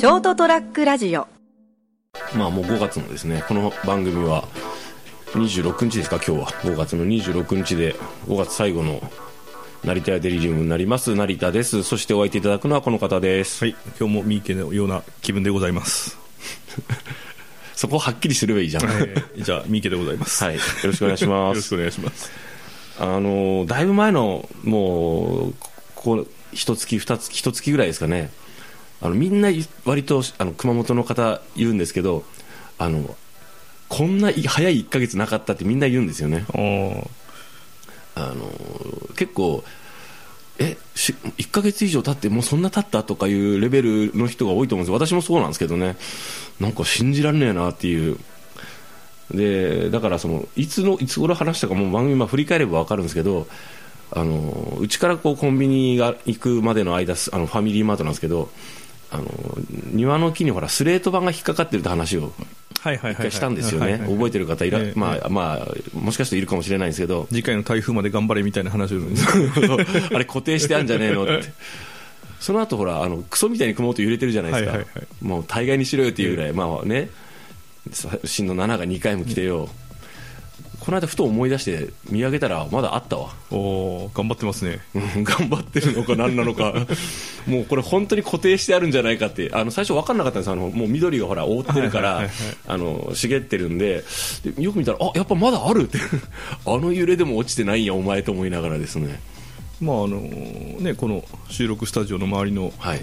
ショートトラックラジオ。まあもう5月のですねこの番組は26日ですか今日は。5月の26日で5月最後の成田屋デリリウムになります成田です。そしてお相手いただくのはこの方です、はい、今日も三池のような気分でございます。そこはっきりすればいいじゃん、はい、えーじゃあ三池でございます。よろしくお願いします。よろしくお願いします。あのだいぶ前のもうここ一月二月一月ぐらいですかねあのみんな割とあの熊本の方言うんですけどあのこんない早い1ヶ月なかったってみんな言うんですよね。あの結構えし1ヶ月以上経ってもうそんな経ったとかいうレベルの人が多いと思うんです私もそうなんですけどね。なんか信じられねえなっていう。でだからそのいつのいつ頃話したかもう番組まあ振り返れば分かるんですけどあのうちからこうコンビニが行くまでの間すあのファミリーマートなんですけどあの庭の木にほらスレート板が引っかかってるって話を。一回したんですよね、覚えてる方いら、ええ。まあまあ、もしかしているかもしれないんですけど。次回の台風まで頑張れみたいな話を。あれ固定してあんじゃねえのって。その後ほらあのクソみたいに熊本揺れてるじゃないですか、もう大概にしろよっていうぐらい、まあね、さ震度7が2回も来てよ、この間ふと思い出して見上げたらまだあったわ、おー頑張ってますね。うん頑張ってるのか何なのか。もうこれ本当に固定してあるんじゃないかって。あの最初分かんなかったんですあのもう緑がほら覆ってるから、あの茂ってるんで。でよく見たらあやっぱまだあるって。あの揺れでも落ちてないんやお前と思いながらですね。まああのねこの収録スタジオの周りのはい。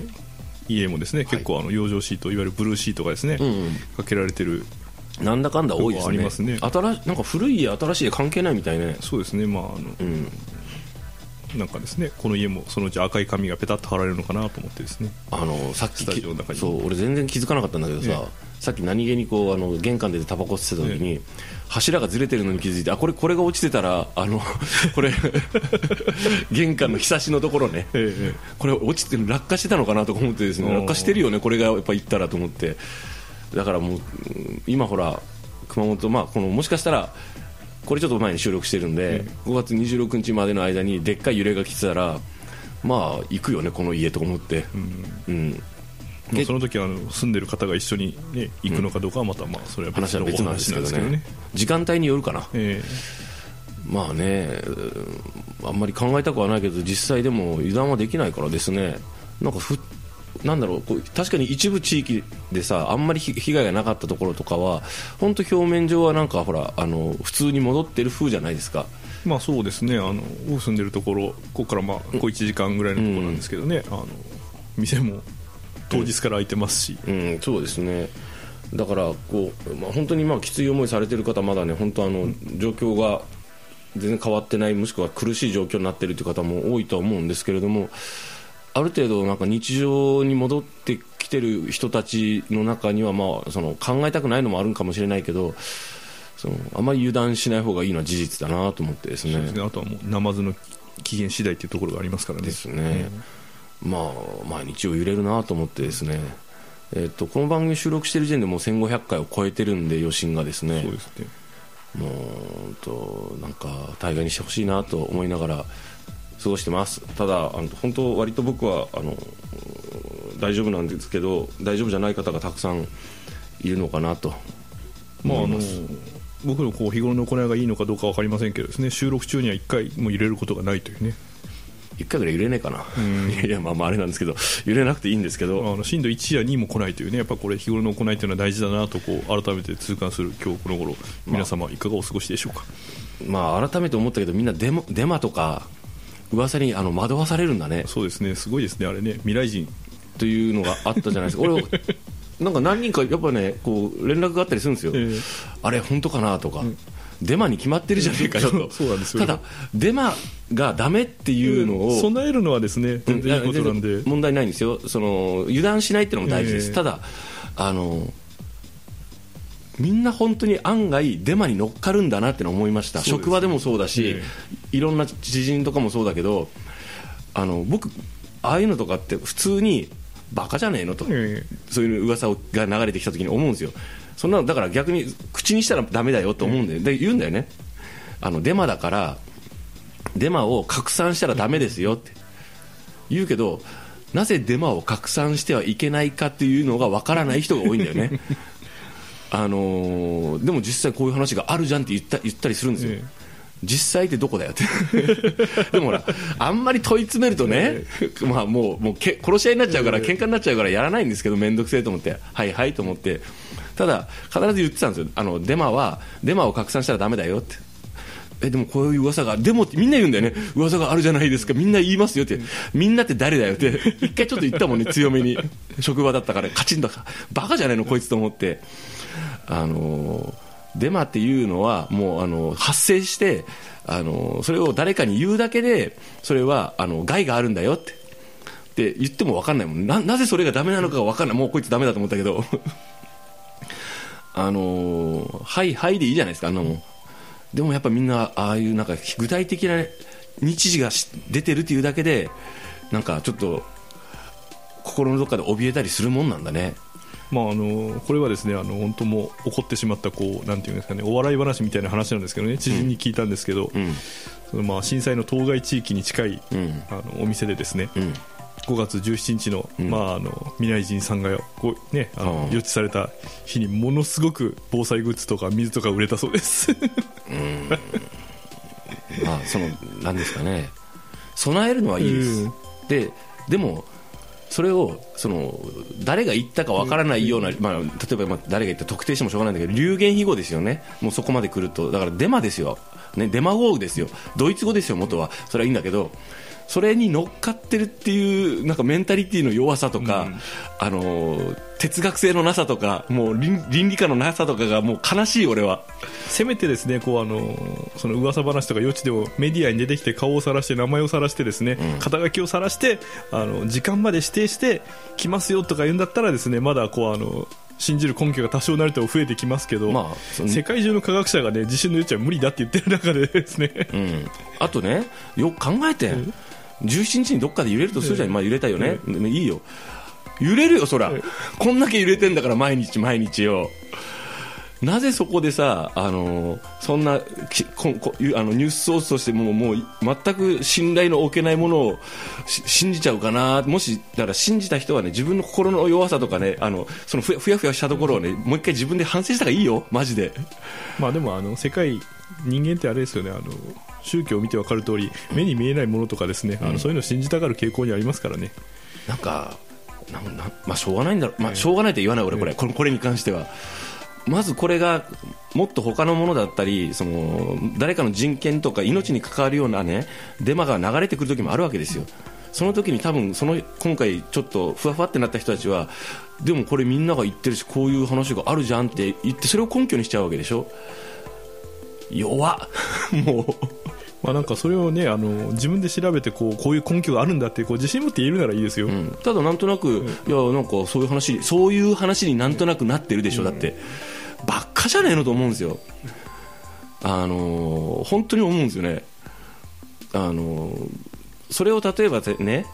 家もですね、結構あの養生シートいわゆるブルーシートがですね、うんうん。かけられてるなんだかんだ多いですね。ありますね。新しなんか古い家新しい家関係ないみたいね。そうですね。まああのうん。なんかですねこの家もそのうち赤い紙がペタッと貼られるのかなと思ってですね。あのさっきスタジオの中に。そう俺全然気づかなかったんだけどさ、えさっき何気にこうあの玄関でタバコ吸ってた時に、柱がずれてるのに気づいてあこれこれが落ちてたらあの これ玄関のひさしのところね。ええこれ落ちてる落下してたのかなとか思ってですね落下してるよねこれがやっぱ行ったらと思ってだからもううん今ほら熊本まあこのもしかしたらこれちょっと前に収録してるんで、5月26日までの間にでっかい揺れが来てたらまあ行くよねこの家と思って。うん、まあ、その時はあの住んでる方が一緒に、ね、行くのかどうかはまた、まあ、それは話は別なんです話けどね。なんですけどね。時間帯によるかな。えまあねうん。あんまり考えたくはないけど実際でも油断はできないからですね。なんかふなんだろうこう確かに一部地域でさあんまりひ被害がなかったところとかは本当表面上はなんかほらあの普通に戻ってる風じゃないですか。えまあそうですね。あの僕住んでるところここからまあ小1時間ぐらいのところなんですけどね、あの店も当日から開いてますし、うん、そうですね。だからこう、まあ、本当にまあきつい思いされてる方まだね本当あの状況が全然変わってないもしくは苦しい状況になっているという方も多いとは思うんですけれどもある程度なんか日常に戻ってきてる人たちの中にはまあその考えたくないのもあるかもしれないけどそのあまり油断しない方がいいのは事実だなと思ってですね。ね。あとはもうナマズの期限次第というところがありますからね。ですね、まあ毎日を揺れるなと思ってですね。えっとこの番組収録している時点でもう1500回を超えてるんで余震がですね。そうですね。もう本当なんか大概にしてほしいなと思いながら過ごしてます。ただあの本当割と僕はあのうん大丈夫なんですけど大丈夫じゃない方がたくさんいるのかなとまああの思います、僕のこう日頃の行いがいいのかどうか分かりませんけどですね。収録中には1回も入れることがないというね。一回ぐらい揺れねえかな、いやまあまああれなんですけど揺れなくていいんですけど、あの震度1や2も来ないというね。やっぱこれ日頃の行いというのは大事だなとこう改めて痛感する今日この頃皆様いかがお過ごしでしょうか、まあ改めて思ったけどみんなデマデマとか噂にあの惑わされるんだね。そうですね。すごいですね。あれね。未来人。というのがあったじゃないですか。俺 なんか何人かやっぱねこう連絡があったりするんですよ、ええ。あれ本当かなとか、デマに決まってるじゃねえかよと。そうなんですよ。ただデマがダメっていうのを、備えるのはですね全然いいことなんで、問題ないんですよ。その油断しないっていうのも大事です、ええ。ただあのみんな本当に案外デマに乗っかるんだなっての思いました、ね。職場でもそうだし、えいろんな知人とかもそうだけどあの僕ああいうのとかって普通にバカじゃねえのと、えそういう噂が流れてきた時に思うんですよ。そんなのだから逆に口にしたらダメだよと思うんだよ、で言うんだよね。あのデマだからデマを拡散したらダメですよって。言うけどなぜデマを拡散してはいけないかっていうのがわからない人が多いんだよね あのーでも実際こういう話があるじゃんって言った言ったりするんですよ、ええ。実際ってどこだよって。でもほらあんまり問い詰めるとね、まあ、もうもうけ殺し合いになっちゃうから喧嘩になっちゃうからやらないんですけど面倒くせえと思ってはいはいと思って。ただ必ず言ってたんですよ。あのデマはデマを拡散したらダメだよって。えでもこういう噂がでもってみんな言うんだよね。噂があるじゃないですか。みんな言いますよって。みんなって誰だよって。一回ちょっと言ったもんね強めに。職場だったからカチンと。バカじゃないのこいつと思ってあのデマっていうのはもうあの発生してあのそれを誰かに言うだけでそれはあの害があるんだよって。って言っても分かんないもん。ななぜそれがダメなのかが分かんない。もうこいつダメだと思ったけど。あのはいはいでいいじゃないですかあんなもん。でもやっぱみんなああいうなんか具体的な日時が出てるっていうだけでなんかちょっと心のどっかで怯えたりするもんなんだね。まあ、あのこれはですねあの本当もう起こってしまったこうなんていうんですかねお笑い話みたいな話なんですけどね知人に聞いたんですけど、うん。そのまあ震災の当該地域に近い、うん。あのお店でですね、うん。5月17日の,、ん。まあ、あの未来人さんがこう、ね、あのうん。予知された日にものすごく防災グッズとか水とか売れたそうです。まあそのなんですかね。備えるのはいいです、うん。ででもそれをその誰が言ったかわからないような、まあ、例えばまあ誰が言った特定してもしょうがないんだけど流言飛語ですよね。もうそこまで来ると。だからデマですよ、ね、デマゴーグですよ。ドイツ語ですよ元は。それはいいんだけどそれに乗っかってるっていうなんかメンタリティの弱さとか、あの哲学性のなさとかもう倫倫理観のなさとかがもう悲しい俺は。せめてですねこうあのその噂話とか余地でもメディアに出てきて顔を晒して名前を晒してですね、肩書きを晒してあの時間まで指定して来ますよとか言うんだったらですねまだこうあの信じる根拠が多少なりとも増えてきますけど、まあ世界中の科学者がね地震の余地は無理だって言ってる中でですね、うん、あとね、よく考えて、17日にどっかで揺れるとするじゃん、まあ、揺れたよね、でもいいよ、揺れるよ、そら、こんだけ揺れてんだから、毎日毎日よ。なぜそこでさ、あのそんなきここあのニュースソースとしてもうもう全く信頼の置けないものをし信じちゃうかな、もしだから信じた人はね自分の心の弱さとかねあのそのふやふやふやしたところをねもう一回自分で反省した方がいいよ、マジで。まあでもあの世界人間ってあれですよねあの宗教を見て分かる通り目に見えないものとかですね、あのそういうのを信じたがる傾向にありますからね。なんか、なんなんまあ、しょうがないんだろう、まあ、しょうがないと言わない、俺、これ、これこれに関しては。まずこれがもっと他のものだったりその誰かの人権とか命に関わるような、ね、デマが流れてくる時もあるわけですよ。その時に多分その今回ちょっとふわふわってなった人たちはでもこれみんなが言ってるしこういう話があるじゃんって言ってそれを根拠にしちゃうわけでしょ弱っ。もう。まあ、なんかそれをねあの自分で調べてこうこういう根拠があるんだってこう自信持って言えるならいいですよ、うん。ただなんとなく、いやなんかそういう話そういう話になんとなくなってるでしょ、だってばっかじゃねえのと思うんですよ。あのー本当に思うんですよね。あのーそれを例えばね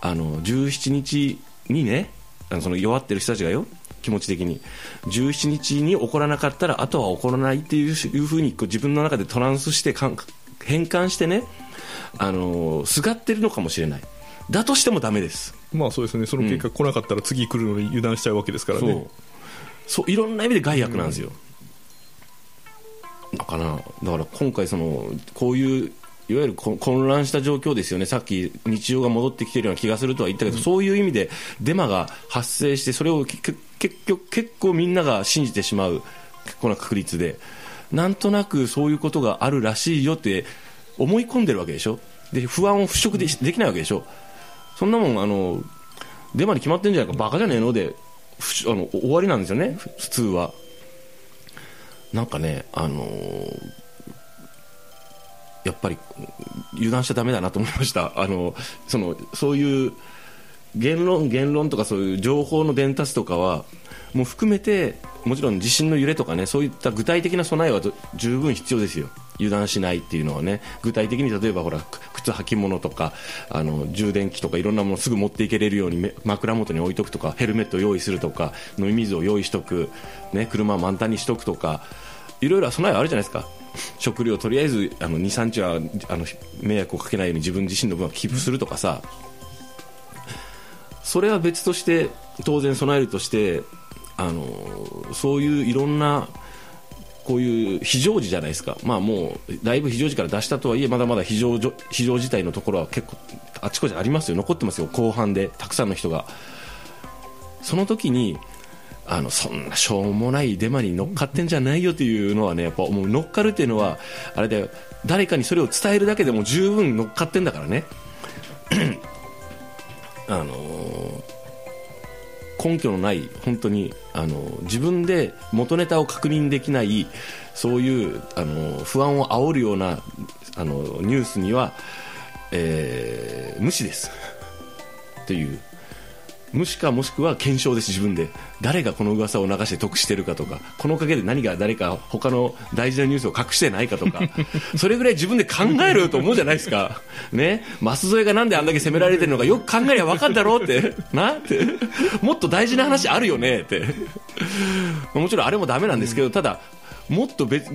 あの17日にねあのその弱ってる人たちがよ気持ち的に。17日に起こらなかったらあとは起こらないっていういうふうにこう自分の中でトランスしてかん変換してねあのーすがってるのかもしれない。だとしてもダメです。まあそうですね。その結果来なかったら次来るのに油断しちゃうわけですからね、そう。そういろんな意味で害悪なんですよ、だからだから今回そのこういういわゆるこ混乱した状況ですよね。さっき日常が戻ってきているような気がするとは言ったけど、そういう意味でデマが発生してそれをけ結局結構みんなが信じてしまう結構な確率でなんとなくそういうことがあるらしいよって思い込んでるわけでしょ？で不安を払拭でできないわけでしょ？そんなもんあのデマに決まってんじゃないかバカじゃねえの？でふあの終わりなんですよねふ普通は。なんかねあのーやっぱり油断しちゃだめだなと思いました。あのそのそういう言論言論とかそういう情報の伝達とかはもう含めてもちろん地震の揺れとかねそういった具体的な備えは十分必要ですよ。油断しないっていうのはね。具体的に例えばほら靴履物とかあの充電器とかいろんなものすぐ持っていけれるように枕元に置いとくとかヘルメットを用意するとか飲み水を用意しとく、ね、車を満タンにしとくとかいろいろ備えはあるじゃないですか。食料とりあえずあの23日はあの迷惑をかけないように自分自身の分は寄付するとかさ、それは別として当然備えるとしてあのそういういろんなこういう非常時じゃないですか、まあ、もうだいぶ非常時から出したとはいえまだまだ非常非常事態のところは結構あちこちありますよ。残ってますよ。後半でたくさんの人が。その時にあのそんなしょうもないデマに乗っかってんじゃないよというのはねやっぱもう。乗っかるっていうのはあれだ誰かにそれを伝えるだけでも十分乗っかってんだからね。あの根拠のない本当にあの自分で元ネタを確認できないそういうあの不安を煽るようなあのニュースには、えー無視です。という。無視かもしくは検証です自分で。誰がこの噂を流して得してるかとかこのおかげで何が誰か他の大事なニュースを隠してないかとか。それぐらい自分で考えると思うじゃないですか。ね？舛添がなんであんだけ責められてるのかよく考えりゃ分かるだろうって。な？って。もっと大事な話あるよね？って。もちろんあれもダメなんですけどただもっと別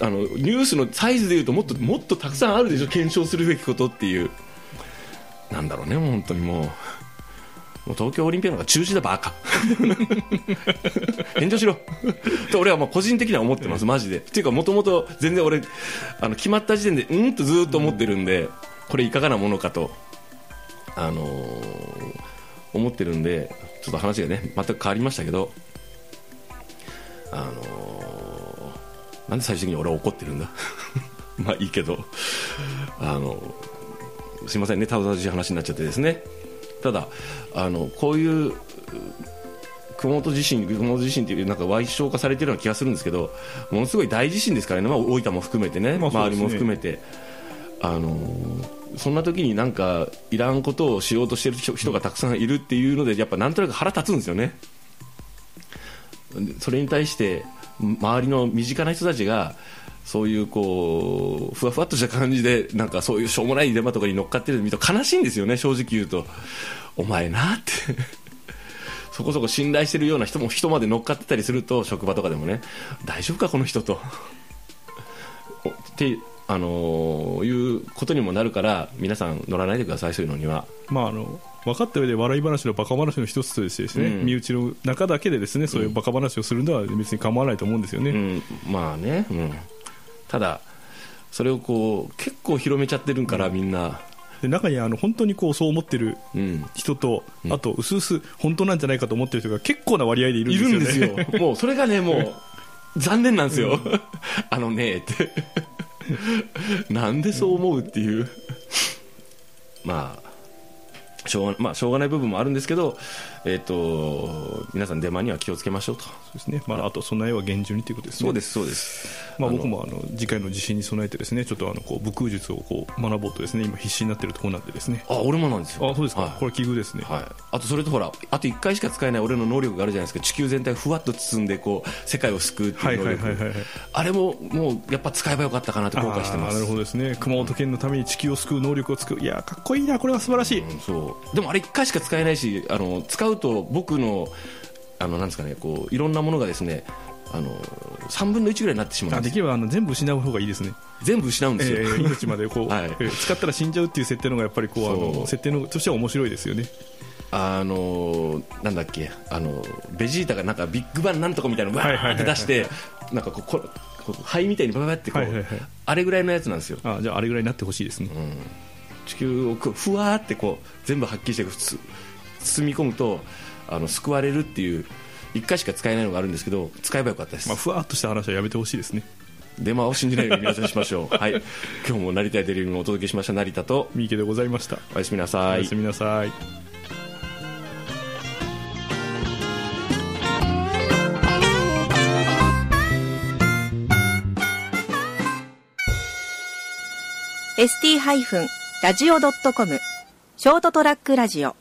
あのニュースのサイズでいうともっともっとたくさんあるでしょ？検証するべきことっていう。なんだろうね本当にもう。もう東京オリンピックなんか中止だバカ。返上しろ。と俺はもう個人的には思ってます、マジで。っていうかもともと全然俺あの決まった時点でうんとずっと思ってるんで、これいかがなものかとあのー思ってるんでちょっと話がね全く変わりましたけどあのーなんで最終的に俺は怒ってるんだ？まあいいけど。あのすいませんねたどたどしい話になっちゃってですねただあのこういう熊本地震熊本地震っていうなんか歪小化されてるような気がするんですけどものすごい大地震ですからね、まあ、大分も含めてね、まあね。周りも含めて。あのーそんな時になんかいらんことをしようとしてる人人がたくさんいるっていうのでやっぱなんとなく腹立つんですよね。でそれに対して周りの身近な人たちがそういうこうふわふわっとした感じでなんかそういうしょうもないデマとかに乗っかってるの見ると悲しいんですよね正直言うと。お前なって。そこそこ信頼してるような人も人まで乗っかってたりすると職場とかでもね。大丈夫かこの人と。おってあのーいうことにもなるから皆さん乗らないでくださいそういうのには。まああの分かった上で笑い話のバカ話の一つとしてですね、うん。身内の中だけでですねそういうバカ話をするのは別に構わないと思うんですよね、うん、まあね、うん、ただそれをこう結構広めちゃってるから、みんな、で中にはあの本当にこうそう思ってるうん、人と、うん。あとうすうす本当なんじゃないかと思ってる人が結構な割合でいるんいですよね。るんですよ。もうそれがねもう残念なんですよ、あのねって。なんでそう思うっていう。まあしょうがまあ、しょうがない部分もあるんですけど、えっと皆さんデマには気をつけましょうと、そうですね、まあ、あと備えは厳重にということですね。そうですそうです。まあ、僕もあの次回の地震に備えてですねちょっとあのこう武空術をこう学ぼうとですね今必死になっているところなんでですね。あ俺もなんですよ。あそうですか、はい。これ奇遇ですね、はい、あとそれとほらあと1回しか使えない俺の能力があるじゃないですか。地球全体をふわっと包んでこう世界を救うってはいいう能力。はいはいはいはいあれももうやっぱ使えばよかったかなと後悔してます。なるほどですね。熊本県のために地球を救う能力を作るいやーかっこいいなこれは素晴らしい、うんそう。でもあれ1回しか使えないしあの使うと僕のあのなんですかねこういろんなものがですねあの3分の1ぐらいになってしまうんであですきればあの全部失う方がいいですね、全部失うんえですよ、ー命までこう、はい。えー使ったら死んじゃうっていう設定のがやっぱりこうあの設定のとしては面白いですよね。あのなんだっけあのベジータがなんかビッグバンなんとかみたいなのをわーって出してなんかこうここう灰みたいにバババってこう、はいはいはい。あれぐらいのやつなんですよ。あじゃああれぐらいになってほしいですね、地球をふわーってこう全部はっきりして普通包み込むとあの救われるっていう1回しか使えないのがあるんですけど使えばよかったです、まあ、ふわっとした話はやめてほしいですね。デマを信じないように皆さんしましょう。はい。今日も成田デリルをお届けしました成田と。三池でございました。おやすみなおさい。やすみなさい。ST-radio.com ショートトラックラジオ